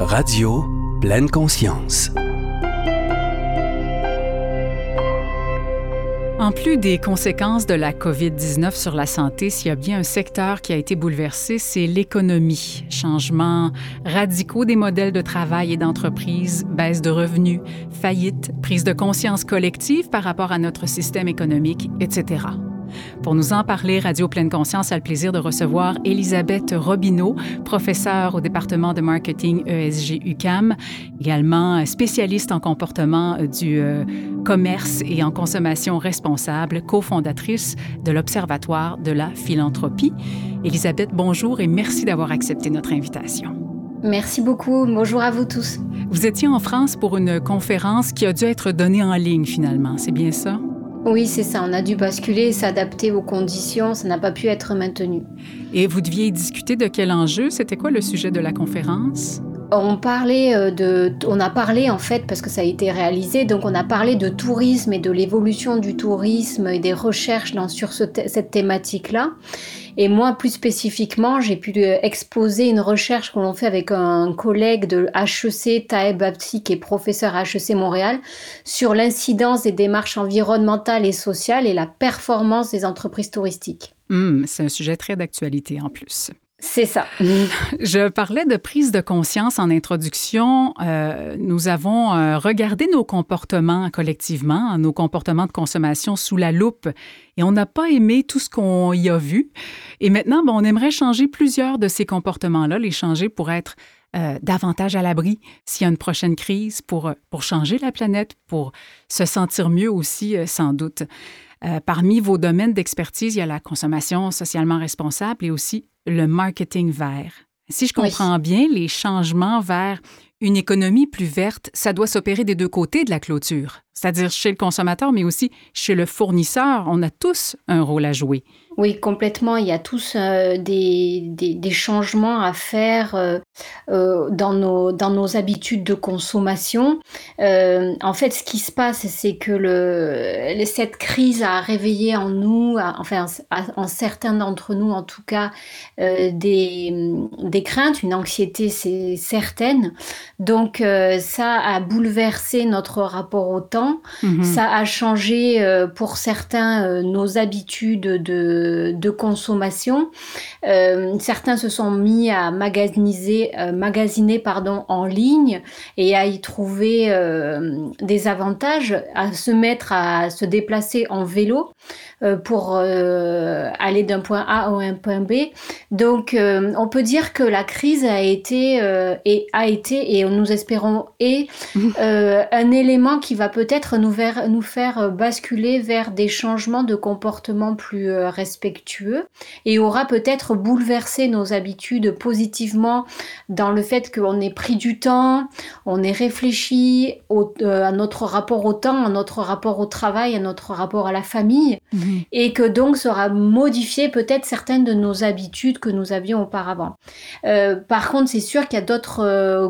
Radio Pleine Conscience. En plus des conséquences de la COVID-19 sur la santé, s'il y a bien un secteur qui a été bouleversé, c'est l'économie. Changements radicaux des modèles de travail et d'entreprise, baisse de revenus, faillite, prise de conscience collective par rapport à notre système économique, etc. Pour nous en parler, Radio Pleine Conscience a le plaisir de recevoir Elisabeth Robineau, professeure au département de marketing ESG UCAM, également spécialiste en comportement du euh, commerce et en consommation responsable, cofondatrice de l'Observatoire de la philanthropie. Elisabeth, bonjour et merci d'avoir accepté notre invitation. Merci beaucoup. Bonjour à vous tous. Vous étiez en France pour une conférence qui a dû être donnée en ligne finalement, c'est bien ça? Oui, c'est ça. On a dû basculer, s'adapter aux conditions. Ça n'a pas pu être maintenu. Et vous deviez discuter de quel enjeu? C'était quoi le sujet de la conférence? On parlait euh, de, on a parlé en fait parce que ça a été réalisé, donc on a parlé de tourisme et de l'évolution du tourisme et des recherches sur cette thématique-là. Et moi, plus spécifiquement, j'ai pu euh, exposer une recherche que l'on fait avec un collègue de HEC, Taeb Abti, qui est professeur à HEC Montréal, sur l'incidence des démarches environnementales et sociales et la performance des entreprises touristiques. Hum, c'est un sujet très d'actualité en plus. C'est ça. Je parlais de prise de conscience en introduction. Euh, nous avons euh, regardé nos comportements collectivement, nos comportements de consommation sous la loupe et on n'a pas aimé tout ce qu'on y a vu. Et maintenant, on aimerait changer plusieurs de ces comportements-là, les changer pour être euh, davantage à l'abri s'il y a une prochaine crise, pour, pour changer la planète, pour se sentir mieux aussi, sans doute. parmi vos domaines d'expertise, il y a la consommation socialement responsable et aussi le marketing vert. Si je comprends bien, les changements vers une économie plus verte, ça doit s'opérer des deux côtés de la clôture, c'est-à-dire chez le consommateur, mais aussi chez le fournisseur. On a tous un rôle à jouer. Oui, complètement. Il y a tous euh, des, changements à faire euh, euh, dans, nos, dans nos habitudes de consommation. en fait, ce qui se passe, c'est que cette crise a réveillé en nous, enfin en certains d'entre nous en tout cas, des, des craintes, une anxiété, c'est certaine. Donc ça a bouleversé notre rapport au temps. Mm-hmm. Ça a changé pour certains nos habitudes de de, consommation. Euh, certains se sont mis à magasiniser, euh, magasiner pardon, en ligne et à y trouver euh, des avantages, à se mettre à se déplacer en vélo pour aller d'un point A à un point B. Donc on peut dire que la crise a été et a été et nous espérons est un élément qui va peut-être nous, nous faire basculer vers des changements de comportement plus respectueux respectueux et aura peut-être bouleversé nos habitudes positivement dans le fait qu'on ait pris du temps, on ait réfléchi euh, à notre rapport au temps, à notre rapport au travail, à notre rapport à la famille et que donc sera modifié peut-être certaines de nos habitudes que nous avions auparavant. Euh, par contre, c'est sûr qu'il y a d'autres euh,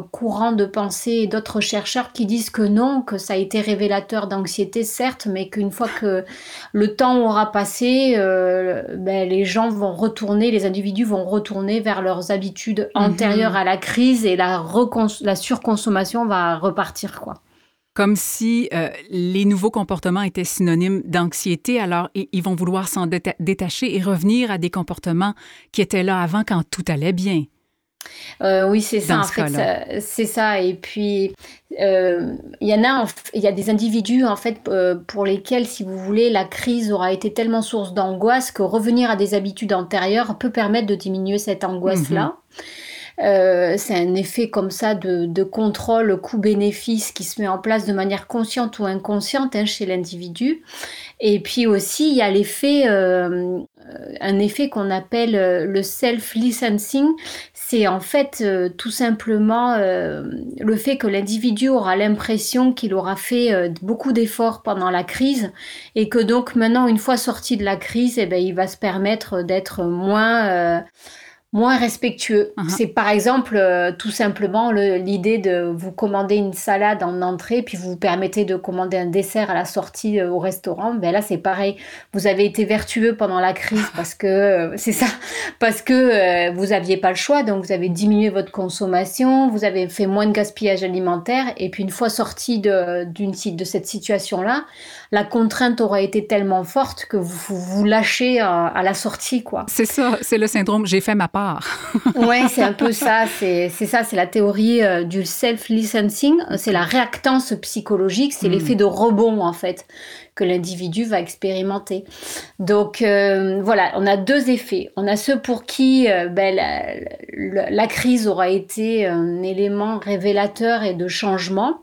de pensée et d'autres chercheurs qui disent que non, que ça a été révélateur d'anxiété, certes, mais qu'une fois que le temps aura passé, ben, les gens vont retourner, les individus vont retourner vers leurs habitudes mhm. antérieures à la crise et la, la surconsommation va repartir, quoi comme si euh, les nouveaux comportements étaient synonymes d'anxiété, alors ils vont vouloir s'en détacher et revenir à des comportements qui étaient là avant quand tout allait bien. Euh, oui, c'est ça, en fait, c'est ça. Et puis, euh, il y en a, il y a des individus, en fait, euh, pour lesquels, si vous voulez, la crise aura été tellement source d'angoisse que revenir à des habitudes antérieures peut permettre de diminuer cette angoisse-là. Mhm. Euh, c'est un effet comme ça de, de contrôle coût-bénéfice qui se met en place de manière consciente ou inconsciente hein, chez l'individu. Et puis aussi, il y a l'effet, euh, un effet qu'on appelle euh, le self-licensing. C'est en fait euh, tout simplement le fait que l'individu aura l'impression qu'il aura fait beaucoup d'efforts pendant la crise et que donc maintenant, une fois sorti de la crise, eh ben, il va se permettre d'être moins moins respectueux. Uh-huh. C'est par exemple euh, tout simplement le- l'idée de vous commander une salade en entrée, puis vous vous permettez de commander un dessert à la sortie euh, au restaurant. Ben là, c'est pareil. Vous avez été vertueux pendant la crise parce que euh, c'est ça, parce que vous aviez pas le choix, donc vous avez diminué votre consommation, vous avez fait moins de gaspillage alimentaire, et puis une fois sorti de, cette situation-là, la contrainte aura été tellement forte que vous vous, vous lâchez à, à la sortie, quoi. C'est ça, c'est le syndrome j'ai fait ma part. Ouais, c'est un peu ça. C'est ça, c'est la théorie euh, du self-licencing. C'est la réactance psychologique, c'est Mm. l'effet de rebond en fait que l'individu va expérimenter. Donc euh, voilà, on a deux effets. On a ceux pour qui euh, ben, la, la- la crise aura été un élément révélateur et de changement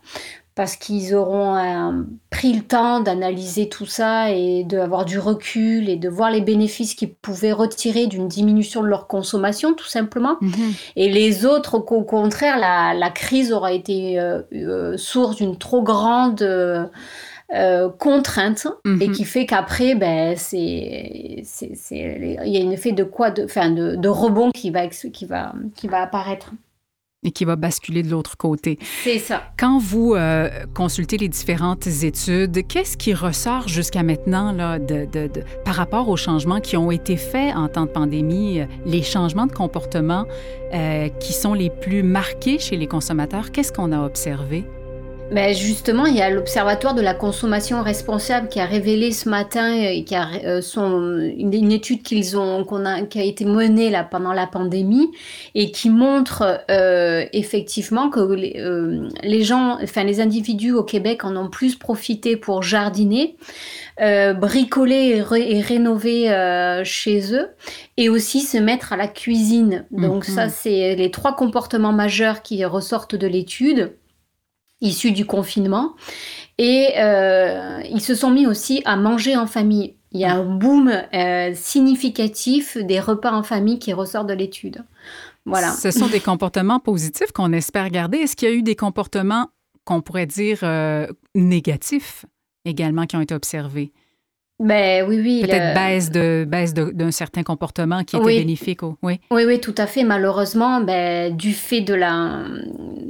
parce qu'ils auront euh, pris le temps d'analyser tout ça et d'avoir du recul et de voir les bénéfices qu'ils pouvaient retirer d'une diminution de leur consommation, tout simplement. Mhm. Et les autres, qu'au contraire, la, la crise aura été euh, euh, source d'une trop grande euh, contrainte Mhm. et qui fait qu'après, ben, c'est, il y a un effet de quoi, de, enfin, de, de rebond qui va, qui va, qui va apparaître. Et qui va basculer de l'autre côté. C'est ça. Quand vous euh, consultez les différentes études, qu'est-ce qui ressort jusqu'à maintenant là, de, de- de- par rapport aux changements qui ont été faits en temps de pandémie, euh, les changements de comportement euh, qui sont les plus marqués chez les consommateurs? Qu'est-ce qu'on a observé? Ben justement, il y a l'Observatoire de la consommation responsable qui a révélé ce matin, euh, qui a euh, son, une, étude qu'ils ont, qu'on a, qui a été menée là pendant la pandémie et qui montre euh, effectivement que les, euh, les gens, enfin les individus au Québec en ont plus profité pour jardiner, euh, bricoler et, ré- et rénover chez eux et aussi se mettre à la cuisine. Donc Mhm. ça, c'est les trois comportements majeurs qui ressortent de l'étude issus du confinement. Et euh, ils se sont mis aussi à manger en famille. Il y a un boom euh, significatif des repas en famille qui ressort de l'étude. Voilà. Ce sont des comportements positifs qu'on espère garder. Est-ce qu'il y a eu des comportements qu'on pourrait dire euh, négatifs également qui ont été observés? Ben oui, oui. Peut-être le- baisse de baisse d'un certain comportement qui était Oui. bénéfique. au- Oui. Oui, oui, tout à fait. Malheureusement, ben, du fait de la,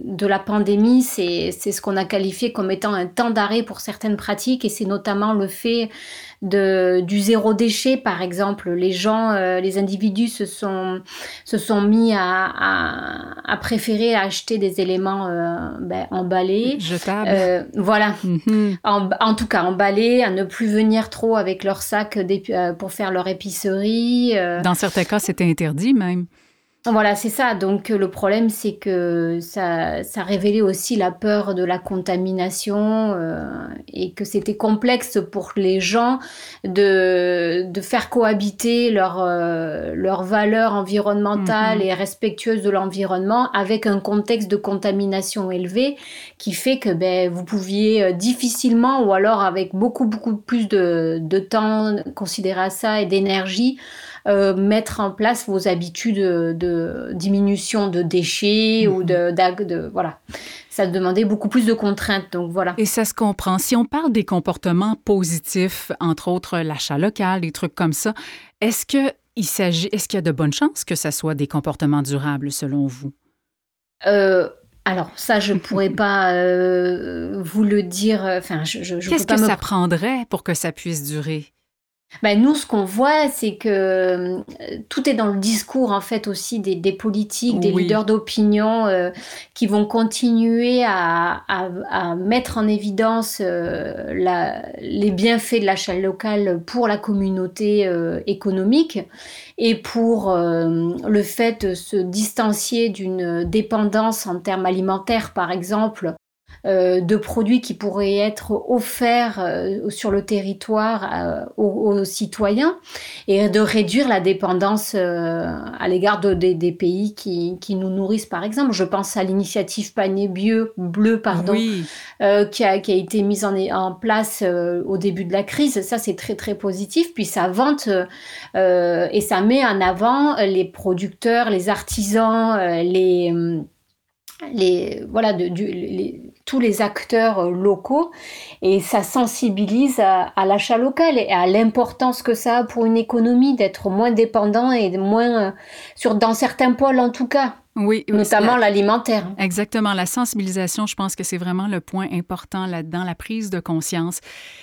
de la pandémie, c'est, c'est ce qu'on a qualifié comme étant un temps d'arrêt pour certaines pratiques et c'est notamment le fait de, du zéro déchet, par exemple. Les gens, euh, les individus se sont, se sont mis à, à, à préférer acheter des éléments euh, ben, emballés. Jetable. Euh, voilà, Mhm. en, en tout cas emballés, à ne plus venir trop avec leur sac d'épi- euh, pour faire leur épicerie. euh, Dans certains cas, c'était interdit même. Voilà, c'est ça. Donc euh, le problème, c'est que ça, ça révélait aussi la peur de la contamination euh, et que c'était complexe pour les gens de, de faire cohabiter leurs euh, leurs valeurs environnementales Mhm. et respectueuses de l'environnement avec un contexte de contamination élevé qui fait que ben, vous pouviez euh, difficilement ou alors avec beaucoup, beaucoup plus de, de temps considéré à ça et d'énergie euh, mettre en place vos habitudes de, diminution de déchets ou Mhm. de, voilà. Ça demandait beaucoup plus de contraintes, donc voilà. Et ça se comprend. Si on parle des comportements positifs, entre autres l'achat local, des trucs comme ça, est-ce que il s'agit, est-ce qu'il y a de bonnes chances que ça soit des comportements durables selon vous? Euh, alors ça, je pourrais pas euh, vous le dire. Enfin, je, je, Qu'est-ce que me ça prendrait pour que ça puisse durer? Ben, nous, ce qu'on voit, c'est que euh, tout est dans le discours, en fait, aussi des, des politiques, des Oui. leaders d'opinion euh, qui vont continuer à, à- à mettre en évidence euh, la- les bienfaits de l'achat local pour la communauté économique et pour le fait de se distancier d'une dépendance en termes alimentaires, par exemple, de produits qui pourraient être offerts euh, sur le territoire euh, aux, aux citoyens et de réduire la dépendance euh, à l'égard de- des- des pays qui, qui nous nourrissent, par exemple. Je pense à l'initiative panier bleu, bleu pardon, Oui. euh, qui, a, qui a été mise en, en place euh, au début de la crise. Ça, c'est très, très positif. Puis ça vante euh, et ça met en avant les producteurs, les artisans, euh, les, les, voilà, de, du, les, tous les acteurs locaux et ça sensibilise à, l'achat local et à l'importance que ça a pour une économie d'être moins dépendant et moins sur dans certains pôles en tout cas. Oui, notamment l'alimentaire. Exactement, la sensibilisation, je pense que c'est vraiment le point important là-dedans, la prise de conscience.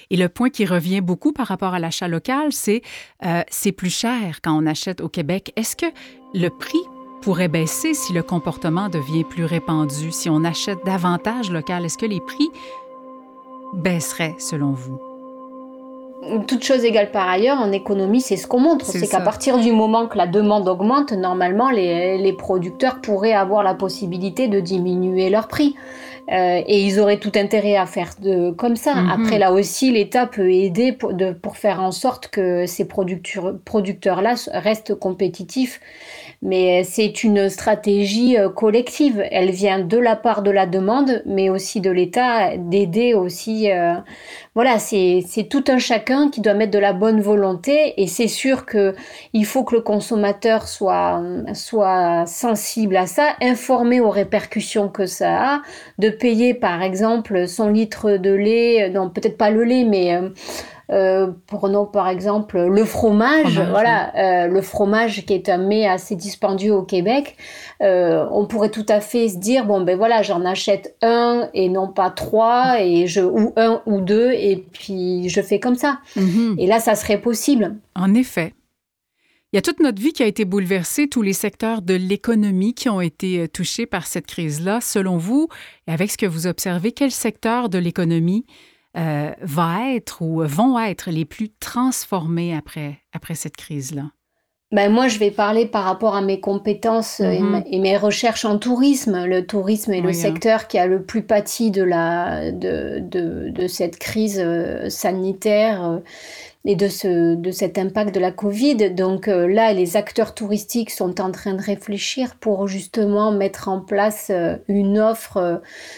Et le point qui revient beaucoup par rapport à l'achat local, c'est euh, c'est plus cher quand on achète au Québec. Est-ce que le prix pourrait baisser si le comportement devient plus répandu, si on achète davantage local? Est-ce que les prix baisseraient selon vous? toute chose égale par ailleurs, en économie, c'est ce qu'on montre. C'est qu'à partir du moment que la demande augmente, normalement, les, producteurs pourraient avoir la possibilité de diminuer leur prix. Euh, et ils auraient tout intérêt à faire de, comme ça. Mhm. Après, là aussi, l'État peut aider pour, de, pour, faire en sorte que ces producteurs-là restent compétitifs. Mais c'est une stratégie euh, collective. Elle vient de la part de la demande, mais aussi de l'État, d'aider aussi. Euh, voilà, c'est tout un chacun qui doit mettre de la bonne volonté. Et c'est sûr que il faut que le consommateur soit, soit sensible à ça, informé aux répercussions que ça a, de payer par exemple son litre de lait, non peut-être pas le lait, mais euh, euh, prenons par exemple le fromage, voilà, euh, le fromage qui est un mets assez dispendieux au Québec. Euh, on pourrait tout à fait se dire bon ben voilà, j'en achète un et non pas trois et je ou un ou deux et puis je fais comme ça. Mhm. Et là, ça serait possible. En effet. Il y a toute notre vie qui a été bouleversée, tous les secteurs de l'économie qui ont été touchés par cette crise-là. Selon vous, et avec ce que vous observez, quel secteur de l'économie euh, va être ou vont être les plus transformés après, après cette crise-là? Ben moi, je vais parler par rapport à mes compétences et, mm-hmm. mes recherches en tourisme. Le tourisme est le hein. secteur qui a le plus pâti de, la, de, de, de cette crise euh, sanitaire euh, et de, ce, de cet impact de la Covid. Donc euh, là, les acteurs touristiques sont en train de réfléchir pour justement mettre en place euh, une offre euh,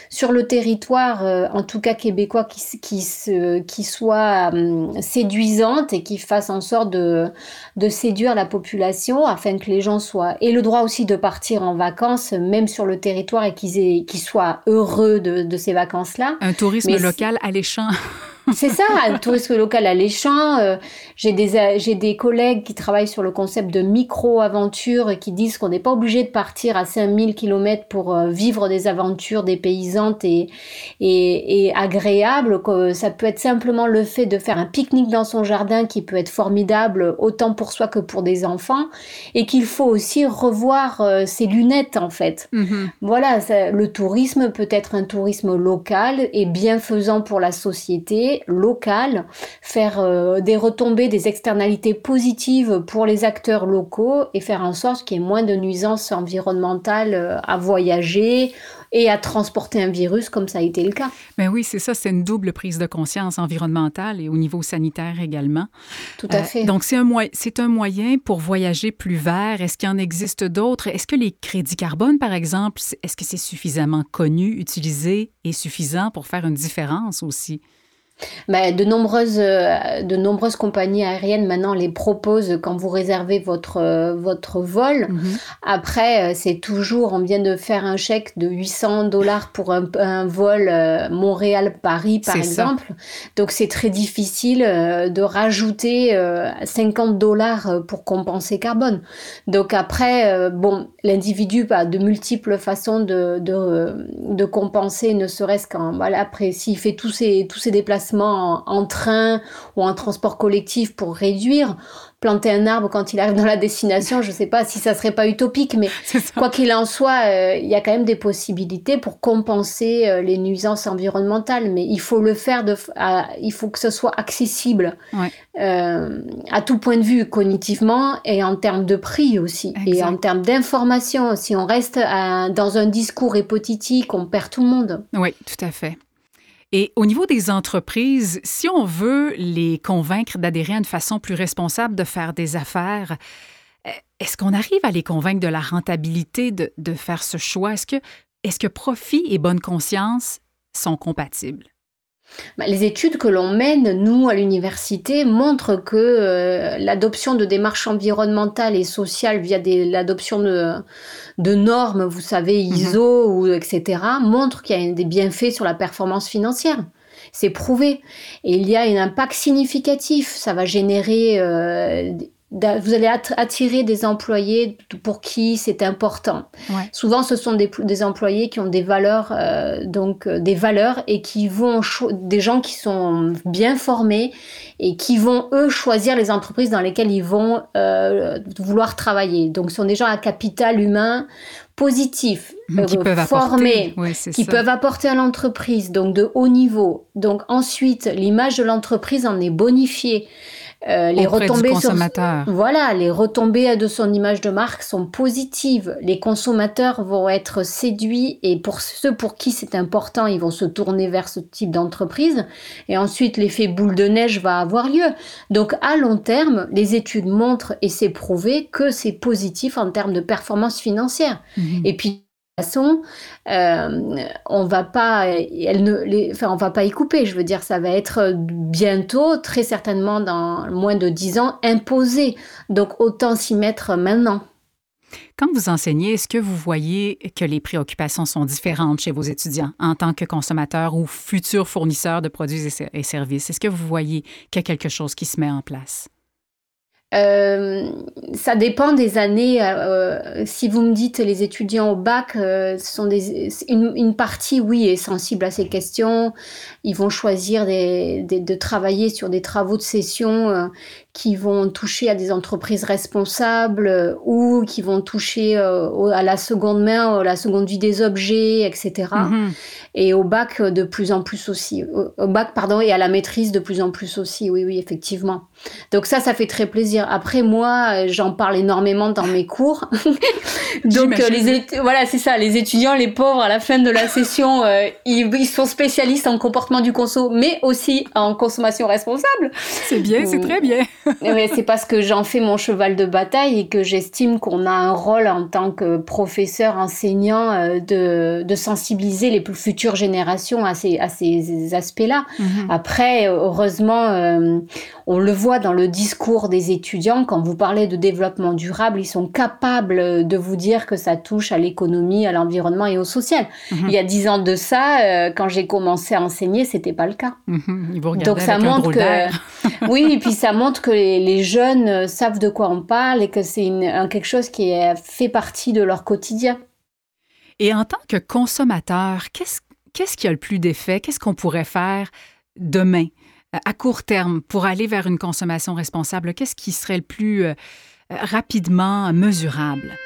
sur le territoire, en tout cas québécois, qui, qui, se, qui soit séduisante et qui fasse en sorte de, de séduire la population afin que les gens soient... Et le droit aussi de partir en vacances, même sur le territoire, et qu'ils qu'ils soient heureux de, de ces vacances-là. Un tourisme local alléchant. C'est ça, un tourisme local alléchant. Euh, j'ai des, j'ai des collègues qui travaillent sur le concept de micro-aventure et qui disent qu'on n'est pas obligé de partir à 5000 km pour euh, vivre des aventures dépaysantes et, et, et agréables. Que ça peut être simplement le fait de faire un pique-nique dans son jardin qui peut être formidable autant pour soi que pour des enfants et qu'il faut aussi revoir euh, ses lunettes en fait. Mm-hmm. Voilà, le tourisme peut être un tourisme local et bienfaisant pour la société local, faire euh, des retombées, des externalités positives pour les acteurs locaux et faire en sorte qu'il y ait moins de nuisances environnementales euh, à voyager et à transporter un virus comme ça a été le cas. Ben oui, c'est ça, c'est une double prise de conscience environnementale et au niveau sanitaire également. Tout à euh, fait. donc c'est un, c'est un moyen pour voyager plus vert. Est-ce qu'il en existe d'autres? Est-ce que les crédits carbone, par exemple, est-ce que c'est suffisamment connu, utilisé et suffisant pour faire une différence aussi? Bah, de, nombreuses, euh, de nombreuses compagnies aériennes maintenant les proposent quand vous réservez votre, euh, votre vol. Mhm. Après, euh, c'est toujours, on vient de faire un chèque de 800 dollars pour un, vol Montréal-Paris, par exemple. Donc, c'est très difficile de rajouter 50 dollars pour compenser carbone. Donc, après, bon, l'individu a de multiples façons de, de, de compenser, ne serait-ce qu'en, voilà, après, s'il fait tous ces, tous ces déplacements en, train ou en transport collectif pour réduire. Planter un arbre quand il arrive dans la destination, je ne sais pas si ça serait pas utopique, mais quoi qu'il en soit, euh, il y a quand même des possibilités pour compenser euh, les nuisances environnementales. Mais il faut le faire, de, il faut que ce soit accessible euh, à tout point de vue, cognitivement et en termes de prix aussi, et en termes d'information. Si on reste dans un discours hypothétique, on perd tout le monde. Oui, tout à fait. Et au niveau des entreprises, si on veut les convaincre d'adhérer à une façon plus responsable de faire des affaires, eh, est-ce qu'on arrive à les convaincre de la rentabilité de, faire ce choix? Est-ce que, est que profit et bonne conscience sont compatibles? Bah, les études que l'on mène, nous, à l'université, montrent que euh, l'adoption de démarches environnementales et sociales via l'adoption de, de, normes, vous savez, mhm. ISO, ou, etc., montre qu'il y a des bienfaits sur la performance financière. C'est prouvé. Et il y a un impact significatif. Ça va générer euh, vous allez attirer des employés pour qui c'est important. Souvent, ce sont des, des, employés qui ont des valeurs, euh, donc euh, des valeurs et qui vont des gens qui sont bien formés et qui vont eux choisir les entreprises dans lesquelles ils vont euh, vouloir travailler. Donc, ce sont des gens à capital humain positif, qui peuvent formés, qui peuvent apporter à l'entreprise, donc de haut niveau. Donc ensuite, l'image de l'entreprise en est bonifiée. Euh, les retombées voilà, les retombées de son image de marque sont positives. Les consommateurs vont être séduits et pour ceux pour qui c'est important, ils vont se tourner vers ce type d'entreprise. Et ensuite, l'effet boule de neige va avoir lieu. Donc, à long terme, les études montrent et c'est prouvé que c'est positif en termes de performance financière. Mhm. Et puis, façon, euh, on va pas, elle ne, enfin, on va pas y couper. Je veux dire, ça va être bientôt, très certainement dans moins de dix ans, imposé. Donc autant s'y mettre maintenant. Quand vous enseignez, est-ce que vous voyez que les préoccupations sont différentes chez vos étudiants en tant que consommateurs ou futurs fournisseurs de produits et services? Est-ce que vous voyez qu'il y a quelque chose qui se met en place? Euh, ça dépend des années. Euh, si vous me dites les étudiants au bac, euh, sont des, une, partie, oui, est sensible à ces questions. Ils vont choisir de travailler sur des travaux de session qui vont toucher à des entreprises responsables ou qui vont toucher à la seconde main, à la seconde vie des objets, etc. Mm-hmm. Et au bac de plus en plus aussi. Au bac, pardon, et à la maîtrise de plus en plus aussi. Oui, oui, effectivement. Donc ça, ça fait très plaisir. Après, moi, j'en parle énormément dans mes cours. Donc, euh, les voilà, c'est ça. Les étudiants, les pauvres, à la fin de la session, euh, ils, sont spécialistes en comportement du conso, mais aussi en consommation responsable. C'est bien, c'est très bien. mais c'est parce que j'en fais mon cheval de bataille et que j'estime qu'on a un rôle en tant que professeur, enseignant, euh, de, de, sensibiliser les plus futures générations à ces, à ces aspects-là. Mhm. Après, heureusement, on le voit dans le discours des étudiants, quand vous parlez de développement durable, ils sont capables de vous dire que ça touche à l'économie, à l'environnement et au social. Mhm. Il y a dix ans de ça, euh, quand j'ai commencé à enseigner, c'était pas le cas. Mhm. Donc ça montre que oui, et puis ça montre que les, jeunes savent de quoi on parle et que c'est quelque chose qui fait partie de leur quotidien. Et en tant que consommateur, qu'est-ce qu'est-ce qui a le plus d'effet? Qu'est-ce qu'on pourrait faire demain? À court terme pour aller vers une consommation responsable? Qu'est-ce qui serait le plus euh, rapidement mesurable?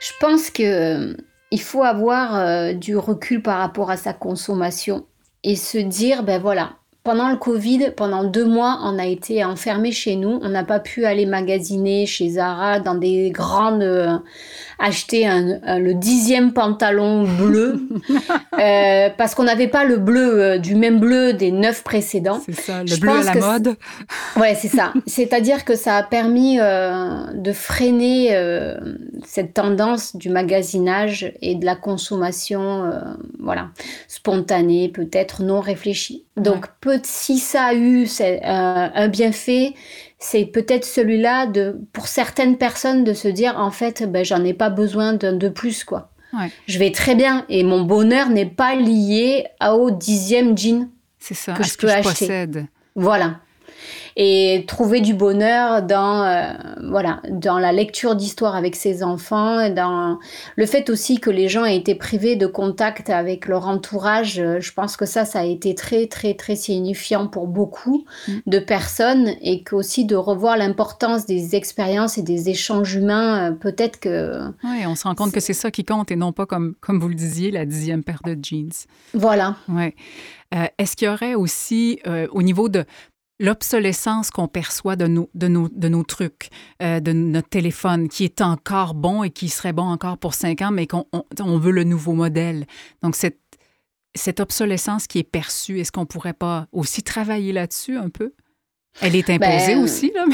Je pense que euh, il faut avoir euh, du recul par rapport à sa consommation et se dire, ben voilà, pendant le Covid, pendant deux mois, on a été enfermés chez nous. On n'a pas pu aller magasiner chez Zara dans des grandes... Euh, acheter un, le dixième pantalon bleu euh, parce qu'on n'avait pas le bleu euh, du même bleu des neuf précédents. C'est ça, le bleu à la mode. Ouais, c'est ça. C'est-à-dire que ça a permis de freiner cette tendance du magasinage et de la consommation, voilà, spontanée, peut-être non réfléchie. Donc, si ça a eu euh, un bienfait, c'est peut-être celui-là de, pour certaines personnes de se dire, en fait, ben, j'en ai pas besoin d'un de plus, quoi. Je vais très bien et mon bonheur n'est pas lié au dixième jean que je peux acheter. Possède. Voilà et trouver du bonheur dans euh, voilà dans la lecture d'histoire avec ses enfants dans le fait aussi que les gens aient été privés de contact avec leur entourage euh, je pense que ça ça a été très très très signifiant pour beaucoup mm. de personnes et qu'aussi de revoir l'importance des expériences et des échanges humains euh, peut-être que oui on se rend compte que c'est ça qui compte et non pas comme comme vous le disiez la dixième paire de jeans. Voilà. Ouais. Est-ce qu'il y aurait aussi, au niveau de l'obsolescence qu'on perçoit de nos, de nos, de nos trucs, euh, de notre téléphone, qui est encore bon et qui serait bon encore pour cinq ans, mais qu'on on, veut le nouveau modèle. Donc, cette, cette obsolescence qui est perçue, est-ce qu'on pourrait pas aussi travailler là-dessus un peu? Elle est imposée ben, aussi, là.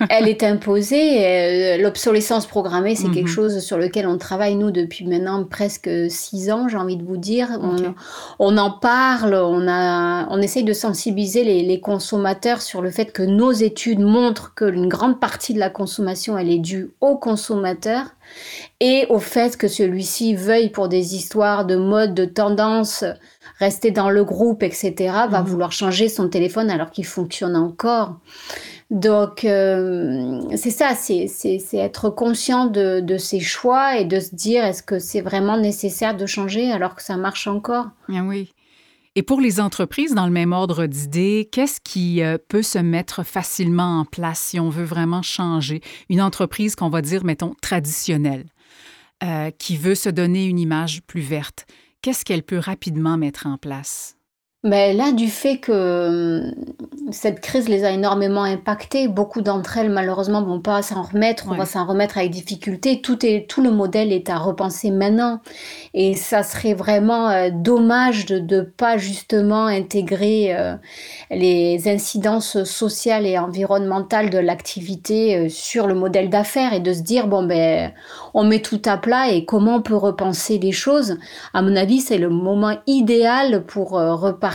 elle est imposée. Euh, l'obsolescence programmée, c'est quelque mhm. chose sur lequel on travaille, nous, depuis maintenant presque six ans, j'ai envie de vous dire. On, en parle, on, a, on essaye de sensibiliser les, les, consommateurs sur le fait que nos études montrent qu'une grande partie de la consommation, elle est due au consommateur et au fait que celui-ci veuille pour des histoires de mode, de tendance, rester dans le groupe, etc., va mhm. vouloir changer son téléphone alors qu'il fonctionne encore. Donc, euh, c'est ça, c'est être conscient de, de, ses choix et de se dire est-ce que c'est vraiment nécessaire de changer alors que ça marche encore? Ah Oui. Et pour les entreprises, dans le même ordre d'idées, qu'est-ce qui euh, peut se mettre facilement en place si on veut vraiment changer? Une entreprise qu'on va dire, mettons, traditionnelle, euh, qui veut se donner une image plus verte? Qu'est-ce qu'elle peut rapidement mettre en place? Mais là, du fait que hum, cette crise les a énormément impactées, beaucoup d'entre elles, malheureusement, vont pas s'en remettre. On va s'en remettre avec difficulté. Tout, est, tout le modèle est à repenser maintenant. Et ça serait vraiment euh, dommage de ne pas justement intégrer euh, les incidences sociales et environnementales de l'activité euh, sur le modèle d'affaires et de se dire, bon, ben, on met tout à plat et comment on peut repenser les choses. À mon avis, c'est le moment idéal pour repartir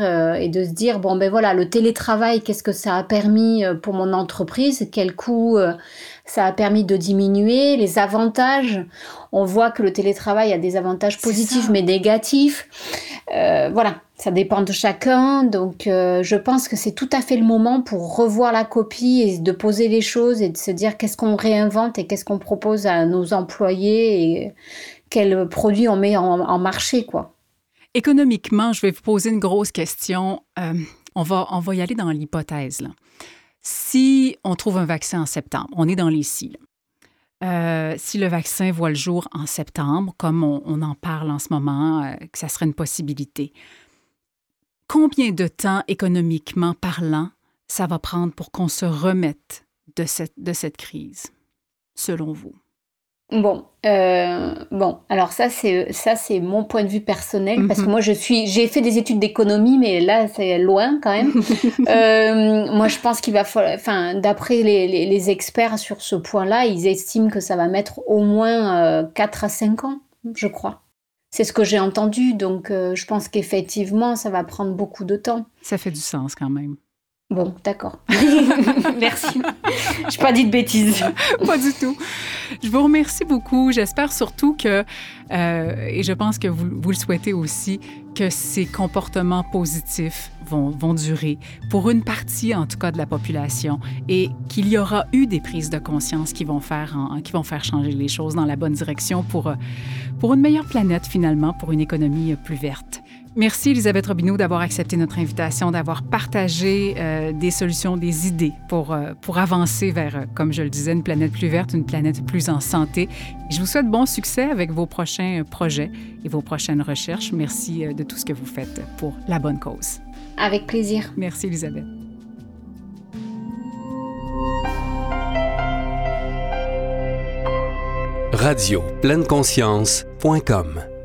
euh, et de se dire bon ben voilà le télétravail qu'est-ce que ça a permis euh, pour mon entreprise? Quel coût euh, ça a permis de diminuer? Les avantages? On voit que le télétravail a des avantages positifs mais négatifs. Voilà ça dépend de chacun. Donc je pense que c'est tout à fait le moment pour revoir la copie et de poser les choses et de se dire qu'est-ce qu'on réinvente et qu'est-ce qu'on propose à nos employés et quels produits on met en, en marché quoi Économiquement, je vais vous poser une grosse question. Euh, on, va, on va y aller dans l'hypothèse. Si on trouve un vaccin en septembre, on est dans les si. Euh, si le vaccin voit le jour en septembre, comme on, en parle en ce moment, euh, que ça serait une possibilité, combien de temps économiquement parlant ça va prendre pour qu'on se remette de cette, de cette crise, selon vous? Bon, euh, bon, alors ça c'est ça c'est mon point de vue personnel parce que mhm. moi je suis j'ai fait des études d'économie mais là c'est loin quand même. euh, moi je pense qu'il va falloir, enfin d'après les, les, les, experts sur ce point-là, ils estiment que ça va mettre au moins euh, 4 à 5 ans, je crois. C'est ce que j'ai entendu, donc euh, je pense qu'effectivement ça va prendre beaucoup de temps. Ça fait du sens quand même. Bon, d'accord. Merci. Je pas dit de bêtises. pas du tout. Je vous remercie beaucoup. J'espère surtout que, euh, et je pense que vous, le souhaitez aussi, que ces comportements positifs vont, vont durer pour une partie, en tout cas, de la population et qu'il y aura eu des prises de conscience qui vont faire, qui vont faire changer les choses dans la bonne direction pour, pour une meilleure planète, finalement, pour une économie plus verte. Merci, Elisabeth Robineau, d'avoir accepté notre invitation, d'avoir partagé euh, des solutions, des idées pour, euh, pour avancer vers, euh, comme je le disais, une planète plus verte, une planète plus en santé. je vous souhaite bon succès avec vos prochains projets et vos prochaines recherches. Merci de tout ce que vous faites pour la bonne cause. Avec plaisir. Merci, Elisabeth. Radio pleine conscience.com